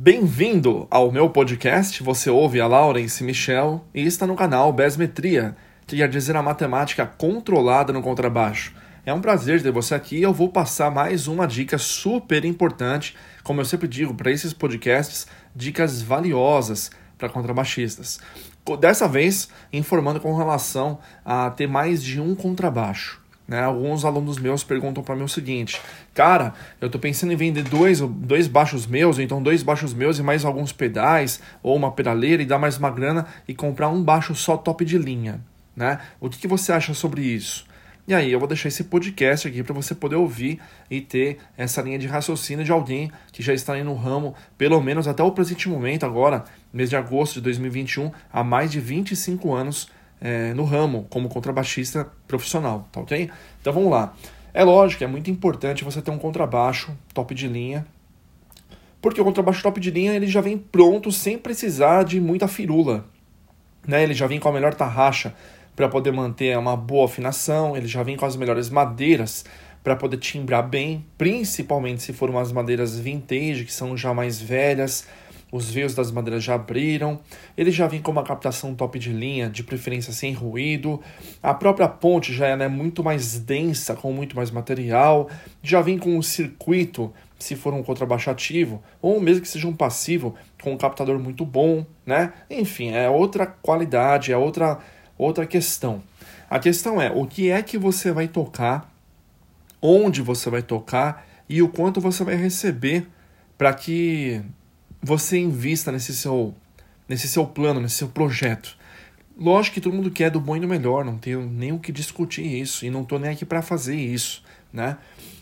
Bem-vindo ao meu podcast. Você ouve a Laurence Michel e está no canal Besmetria, que quer dizer a matemática controlada no contrabaixo. É um prazer ter você aqui eu vou passar mais uma dica super importante, como eu sempre digo, para esses podcasts, dicas valiosas para contrabaixistas. Dessa vez, informando com relação a ter mais de um contrabaixo. Né? Alguns alunos meus perguntam para mim o seguinte: Cara, eu estou pensando em vender dois, dois baixos meus, ou então dois baixos meus e mais alguns pedais, ou uma pedaleira e dar mais uma grana e comprar um baixo só top de linha. Né? O que, que você acha sobre isso? E aí eu vou deixar esse podcast aqui para você poder ouvir e ter essa linha de raciocínio de alguém que já está aí no ramo, pelo menos até o presente momento, agora, mês de agosto de 2021, há mais de 25 anos é, no ramo como contrabaixista profissional, tá ok? Então vamos lá. É lógico, é muito importante você ter um contrabaixo top de linha, porque o contrabaixo top de linha ele já vem pronto sem precisar de muita firula, né? Ele já vem com a melhor tarraxa para poder manter uma boa afinação, ele já vem com as melhores madeiras para poder timbrar bem, principalmente se for umas madeiras vintage que são já mais velhas os veios das madeiras já abriram, ele já vem com uma captação top de linha, de preferência sem ruído, a própria ponte já é né, muito mais densa, com muito mais material, já vem com um circuito, se for um contrabaixo ativo, ou mesmo que seja um passivo, com um captador muito bom, né? Enfim, é outra qualidade, é outra, outra questão. A questão é, o que é que você vai tocar, onde você vai tocar e o quanto você vai receber para que você invista nesse seu, nesse seu plano, nesse seu projeto. Lógico que todo mundo quer do bom e do melhor, não tenho nem o que discutir isso e não estou nem aqui para fazer isso, né?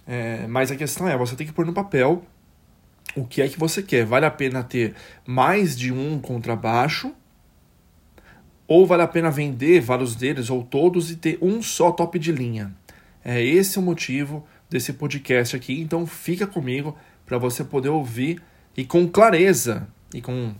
É, mas a questão é, você tem que pôr no papel o que é que você quer. Vale a pena ter mais de um contrabaixo ou vale a pena vender vários deles ou todos e ter um só top de linha? É esse o motivo desse podcast aqui, então fica comigo para você poder ouvir e com clareza e com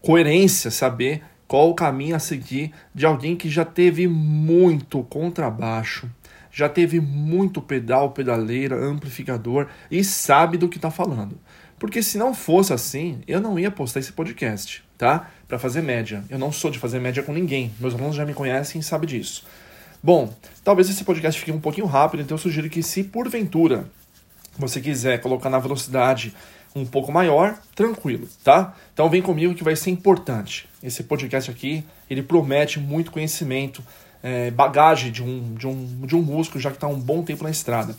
coerência saber qual o caminho a seguir de alguém que já teve muito contrabaixo, já teve muito pedal, pedaleira, amplificador e sabe do que está falando. Porque se não fosse assim, eu não ia postar esse podcast, tá? Para fazer média. Eu não sou de fazer média com ninguém. Meus alunos já me conhecem e sabem disso. Bom, talvez esse podcast fique um pouquinho rápido, então eu sugiro que se porventura você quiser colocar na velocidade um pouco maior, tranquilo, tá? Então vem comigo que vai ser importante. Esse podcast aqui, ele promete muito conhecimento, é, bagagem de um, de, um, de um músico já que está um bom tempo na estrada.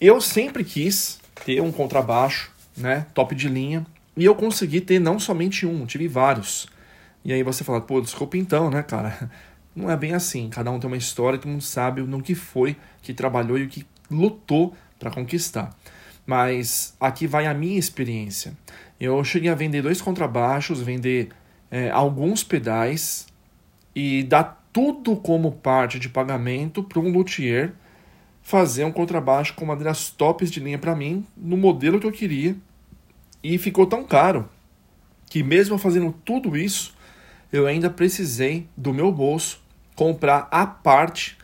Eu sempre quis ter um contrabaixo, né, top de linha, e eu consegui ter não somente um, tive vários. E aí você fala, pô, desculpa então, né, cara? Não é bem assim. Cada um tem uma história, todo mundo sabe no que foi que trabalhou e o que lutou para conquistar mas aqui vai a minha experiência. Eu cheguei a vender dois contrabaixos, vender é, alguns pedais e dar tudo como parte de pagamento para um luthier fazer um contrabaixo com madeiras tops de linha para mim, no modelo que eu queria. E ficou tão caro que, mesmo fazendo tudo isso, eu ainda precisei do meu bolso comprar à parte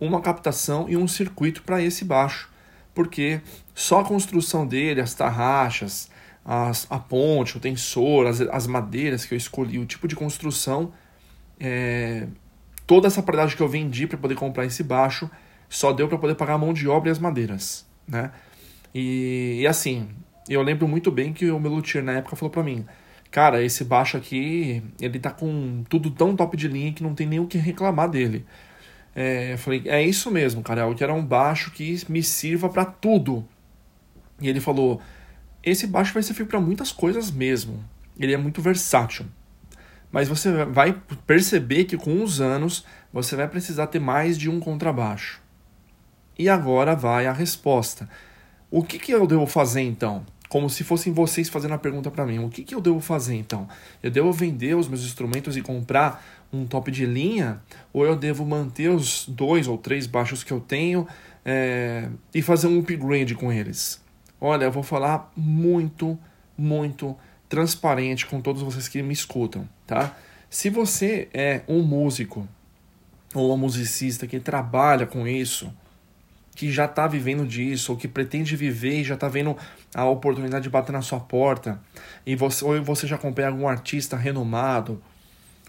uma captação e um circuito para esse baixo porque só a construção dele, as tarraxas, as, a ponte, o tensor, as, as madeiras que eu escolhi, o tipo de construção, é, toda essa paridade que eu vendi para poder comprar esse baixo, só deu para poder pagar a mão de obra e as madeiras, né? E, e, assim, eu lembro muito bem que o meu luthier na época falou para mim, cara, esse baixo aqui, ele tá com tudo tão top de linha que não tem nem o que reclamar dele. É, eu falei, é isso mesmo, cara, eu quero um baixo que me sirva para tudo. E ele falou, esse baixo vai servir para muitas coisas mesmo. Ele é muito versátil. Mas você vai perceber que com os anos você vai precisar ter mais de um contrabaixo. E agora vai a resposta. O que, que eu devo fazer então? Como se fossem vocês fazendo a pergunta para mim. O que, que eu devo fazer então? Eu devo vender os meus instrumentos e comprar um top de linha, ou eu devo manter os dois ou três baixos que eu tenho é, e fazer um upgrade com eles? Olha, eu vou falar muito, muito transparente com todos vocês que me escutam, tá? Se você é um músico ou um musicista que trabalha com isso, que já está vivendo disso, ou que pretende viver e já está vendo a oportunidade de bater na sua porta, e você, ou você já acompanha algum artista renomado,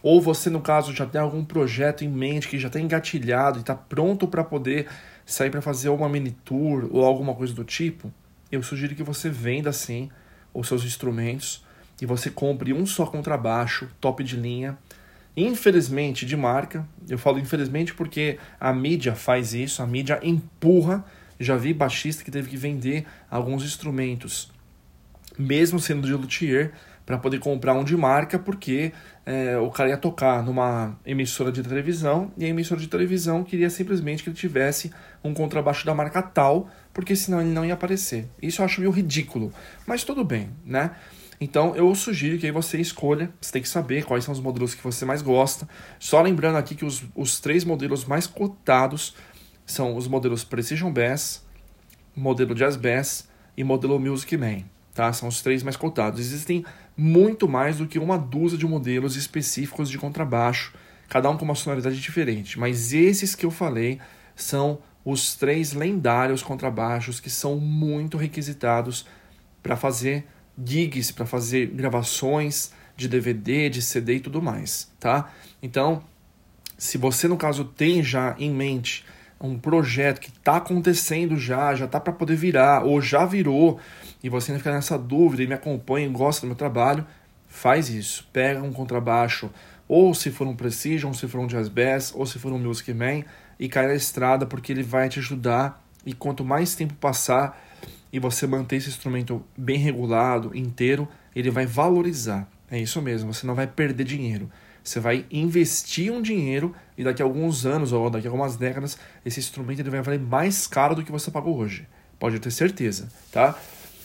ou você, no caso, já tem algum projeto em mente que já está engatilhado e está pronto para poder sair para fazer uma mini tour ou alguma coisa do tipo, eu sugiro que você venda sim os seus instrumentos e você compre um só contrabaixo, top de linha, infelizmente de marca. Eu falo infelizmente porque a mídia faz isso, a mídia empurra. Já vi baixista que teve que vender alguns instrumentos, mesmo sendo de luthier, para poder comprar um de marca, porque é, o cara ia tocar numa emissora de televisão e a emissora de televisão queria simplesmente que ele tivesse um contrabaixo da marca tal, porque senão ele não ia aparecer. Isso eu acho meio ridículo, mas tudo bem, né? Então eu sugiro que aí você escolha, você tem que saber quais são os modelos que você mais gosta. Só lembrando aqui que os, os três modelos mais cotados são os modelos Precision Bass, modelo Jazz Bass e modelo Music Man. Tá? São os três mais cotados. Existem muito mais do que uma dúzia de modelos específicos de contrabaixo, cada um com uma sonoridade diferente. Mas esses que eu falei são os três lendários contrabaixos que são muito requisitados para fazer gigs, para fazer gravações de DVD, de CD e tudo mais, tá? Então, se você no caso tem já em mente um projeto que está acontecendo já, já está para poder virar ou já virou e você ainda fica nessa dúvida e me acompanha e gosta do meu trabalho, faz isso. Pega um contrabaixo, ou se for um Precision, ou se for um Jazz Bass, ou se for um Music Man e cai na estrada porque ele vai te ajudar e quanto mais tempo passar, e você manter esse instrumento bem regulado, inteiro, ele vai valorizar. É isso mesmo, você não vai perder dinheiro. Você vai investir um dinheiro e daqui a alguns anos ou daqui a algumas décadas, esse instrumento ele vai valer mais caro do que você pagou hoje. Pode ter certeza, tá?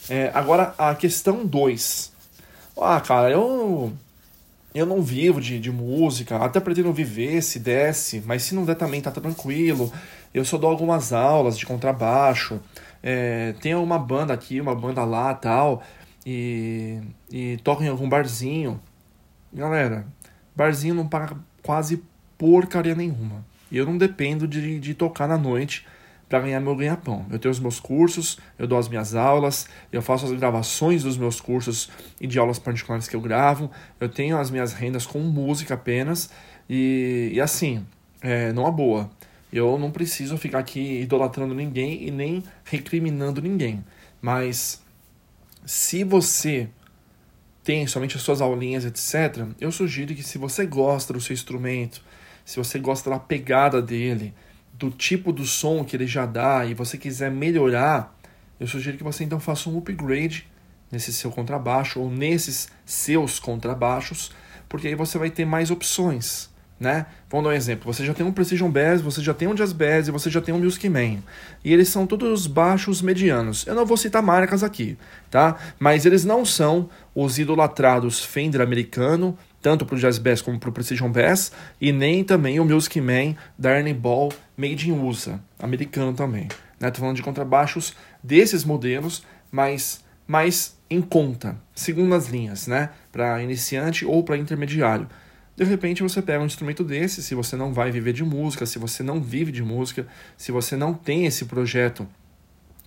É, agora, a questão 2. Ah, cara, eu eu não vivo de, de música, até pretendo viver se desse, mas se não der também tá tranquilo. Eu só dou algumas aulas de contrabaixo, é, tem uma banda aqui, uma banda lá tal, e, e toco em algum barzinho. Galera, barzinho não paga quase porcaria nenhuma. E eu não dependo de, de tocar na noite para ganhar meu ganha-pão. Eu tenho os meus cursos, eu dou as minhas aulas, eu faço as gravações dos meus cursos e de aulas particulares que eu gravo, eu tenho as minhas rendas com música apenas, e, e assim, é, não é boa. Eu não preciso ficar aqui idolatrando ninguém e nem recriminando ninguém. Mas se você tem somente as suas aulinhas, etc., eu sugiro que se você gosta do seu instrumento, se você gosta da pegada dele, do tipo do som que ele já dá e você quiser melhorar, eu sugiro que você então faça um upgrade nesse seu contrabaixo ou nesses seus contrabaixos, porque aí você vai ter mais opções né? Vamos dar um exemplo. Você já tem um Precision Bass, você já tem um Jazz Bass e você já tem um Music Man. E eles são todos baixos medianos. Eu não vou citar marcas aqui, tá? Mas eles não são os idolatrados Fender americano, tanto para o Jazz Bass como para o Precision Bass, e nem também o Music Man da Ernie Ball Made in USA, americano também. Né? Tô falando de contrabaixos desses modelos, mas mais em conta, segundo as linhas, né? Para iniciante ou para intermediário. De repente você pega um instrumento desse, se você não vai viver de música, se você não vive de música, se você não tem esse projeto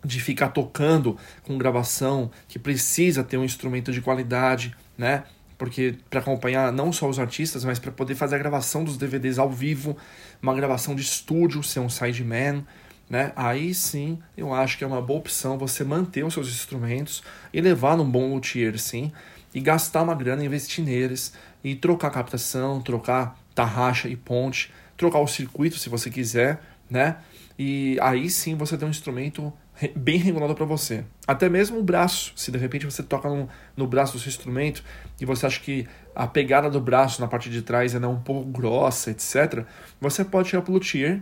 de ficar tocando com gravação, que precisa ter um instrumento de qualidade, né? Porque para acompanhar não só os artistas, mas para poder fazer a gravação dos DVDs ao vivo, uma gravação de estúdio, ser um sideman, né? Aí sim, eu acho que é uma boa opção você manter os seus instrumentos e levar num bom luthier, sim, e gastar uma grana, investir neles e trocar captação, trocar tarraxa e ponte, trocar o circuito se você quiser, né? E aí sim você tem um instrumento bem regulado para você. Até mesmo o braço, se de repente você toca no, no, braço do seu instrumento e você acha que a pegada do braço na parte de trás é um pouco grossa, etc., você pode chegar pro luthier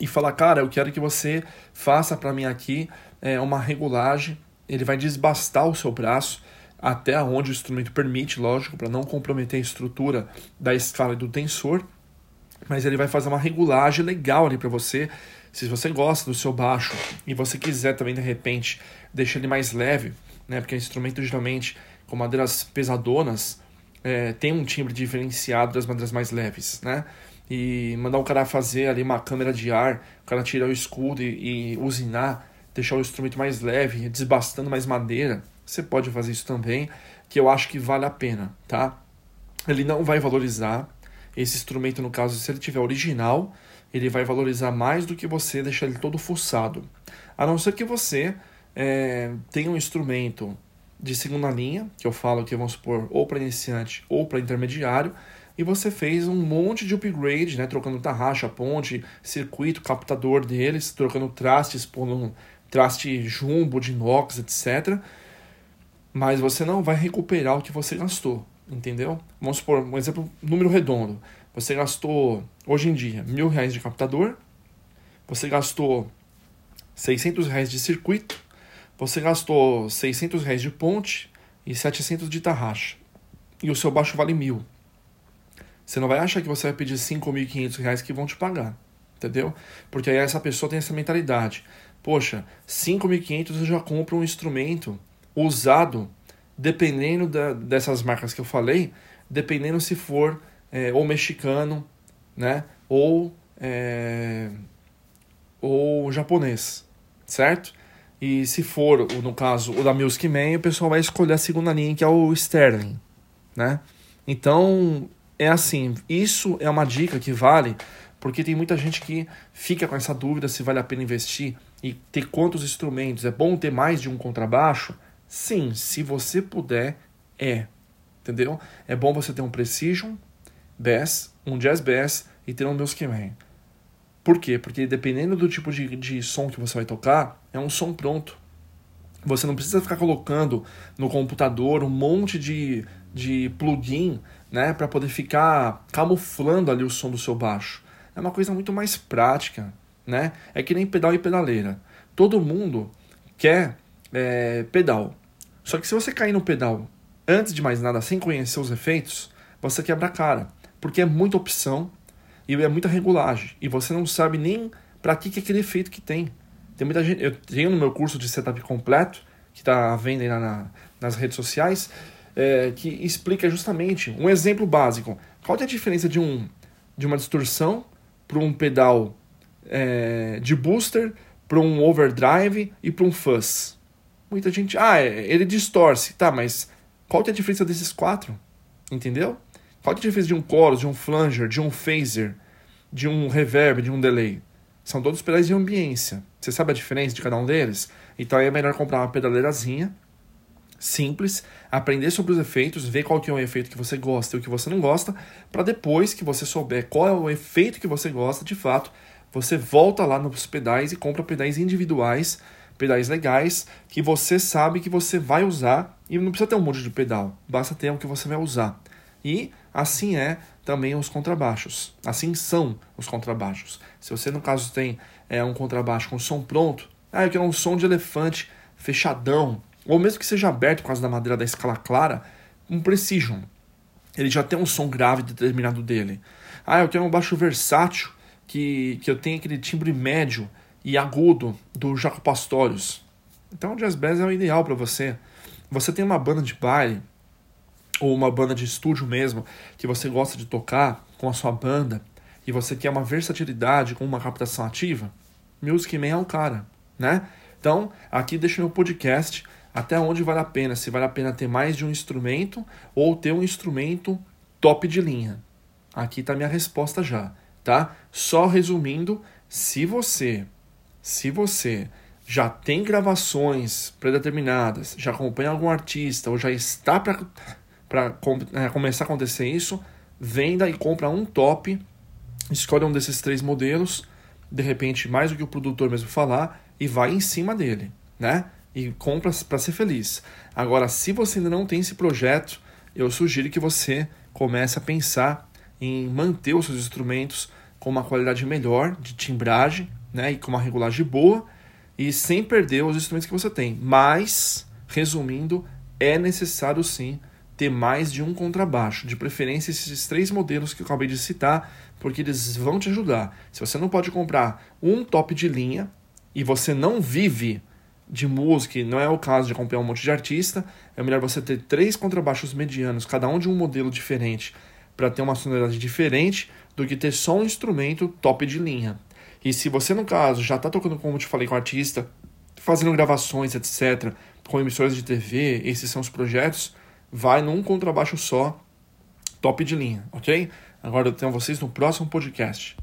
e falar, cara, eu quero que você faça para mim aqui é, uma regulagem. Ele vai desbastar o seu braço até onde o instrumento permite, lógico, para não comprometer a estrutura da escala e do tensor, mas ele vai fazer uma regulagem legal ali para você. Se você gosta do seu baixo e você quiser também de repente deixar ele mais leve, né, porque o instrumento geralmente com madeiras pesadonas é, tem um timbre diferenciado das madeiras mais leves, né? e mandar o cara fazer ali uma câmera de ar, o cara tirar o escudo e, e usinar, deixar o instrumento mais leve, desbastando mais madeira, você pode fazer isso também, que eu acho que vale a pena, tá? Ele não vai valorizar esse instrumento, no caso, se ele tiver original, ele vai valorizar mais do que você deixar ele todo fuçado. A não ser que você é, tenha um instrumento de segunda linha, que eu falo que vamos supor ou para iniciante ou para intermediário, e você fez um monte de upgrade, né, trocando tarraxa, ponte, circuito, captador deles, trocando trastes por um traste jumbo de inox, etc. Mas você não vai recuperar o que você gastou, entendeu? Vamos supor um exemplo, número redondo. Você gastou, hoje em dia, mil reais de captador, você gastou 600 reais de circuito, você gastou 600 reais de ponte e 700 de tarraxa. E o seu baixo vale mil. Você não vai achar que você vai pedir 5.500 reais que vão te pagar. Entendeu? Porque aí essa pessoa tem essa mentalidade. Poxa, 5.500 eu já compro um instrumento usado, dependendo da, dessas marcas que eu falei, dependendo se for é, ou mexicano, né? Ou, é, ou japonês, certo? E se for, no caso, o da Music Man, o pessoal vai escolher a segunda linha, que é o Sterling, né? Então, é assim, isso é uma dica que vale, porque tem muita gente que fica com essa dúvida se vale a pena investir e ter quantos instrumentos. É bom ter mais de um contrabaixo? Sim, se você puder, é. Entendeu? É bom você ter um Precision Bass, um Jazz Bass e ter um Music Man. Por quê? Porque dependendo do tipo de, de som que você vai tocar, é um som pronto. Você não precisa ficar colocando no computador um monte de, de plugin né, para poder ficar camuflando ali o som do seu baixo. É uma coisa muito mais prática, né? É que nem pedal e pedaleira. Todo mundo quer é, pedal. Só que se você cair no pedal antes de mais nada, sem conhecer os efeitos, você quebra a cara. Porque é muita opção e é muita regulagem. E você não sabe nem para que, que é aquele efeito que tem. Tem muita gente. Eu tenho no meu curso de setup completo, que está à venda aí na, nas redes sociais, é, que explica justamente um exemplo básico. Qual é a diferença de, um, de uma distorção para um pedal é, de booster, para um overdrive e para um fuzz? Muita gente. Ah, é, ele distorce. Tá, mas qual é a diferença desses quatro? Entendeu? Qual é a diferença de um chorus, de um flanger, de um phaser, de um reverb, de um delay? São todos pedais de ambiência. Você sabe a diferença de cada um deles? Então é melhor comprar uma pedaleirazinha simples, aprender sobre os efeitos, ver qual que é o efeito que você gosta e o que você não gosta, para depois que você souber qual é o efeito que você gosta, de fato, você volta lá nos pedais e compra pedais individuais, pedais legais, que você sabe que você vai usar e não precisa ter um monte de pedal, basta ter o que você vai usar. E assim é também os contrabaixos. Assim são os contrabaixos. Se você, no caso, tem é, um contrabaixo com som pronto, ah, eu quero um som de elefante fechadão, ou mesmo que seja aberto por causa da madeira da escala clara, um Precision. Ele já tem um som grave determinado dele. Ah, eu quero um baixo versátil que, que eu tenho aquele timbre médio e agudo do Jaco Pastorius. Então o Jazz Bass é o ideal para você. Você tem uma banda de baile ou uma banda de estúdio mesmo que você gosta de tocar com a sua banda e você quer uma versatilidade com uma captação ativa, Music Man é o cara, né? Então, aqui deixa meu podcast até onde vale a pena, se vale a pena ter mais de um instrumento ou ter um instrumento top de linha. Aqui está minha resposta já, tá? Só resumindo, se você, se você já tem gravações predeterminadas, já acompanha algum artista ou já está para é, começar a acontecer isso, venda e compra um top, escolhe um desses três modelos, de repente mais do que o produtor mesmo falar e vai em cima dele, né? e compra para ser feliz. Agora, se você ainda não tem esse projeto, eu sugiro que você comece a pensar em manter os seus instrumentos com uma qualidade melhor de timbragem, né, e com uma regulagem boa e sem perder os instrumentos que você tem. Mas, resumindo, é necessário sim ter mais de um contrabaixo, de preferência esses três modelos que eu acabei de citar, porque eles vão te ajudar. Se você não pode comprar um top de linha e você não vive de música, não é o caso de acompanhar um monte de artista, é melhor você ter três contrabaixos medianos, cada um de um modelo diferente, para ter uma sonoridade diferente do que ter só um instrumento top de linha. E se você, no caso, já está tocando, como eu te falei, com artista, fazendo gravações, etc., com emissoras de TV, esses são os projetos, vai num contrabaixo só, top de linha, ok? Agora eu tenho vocês no próximo podcast.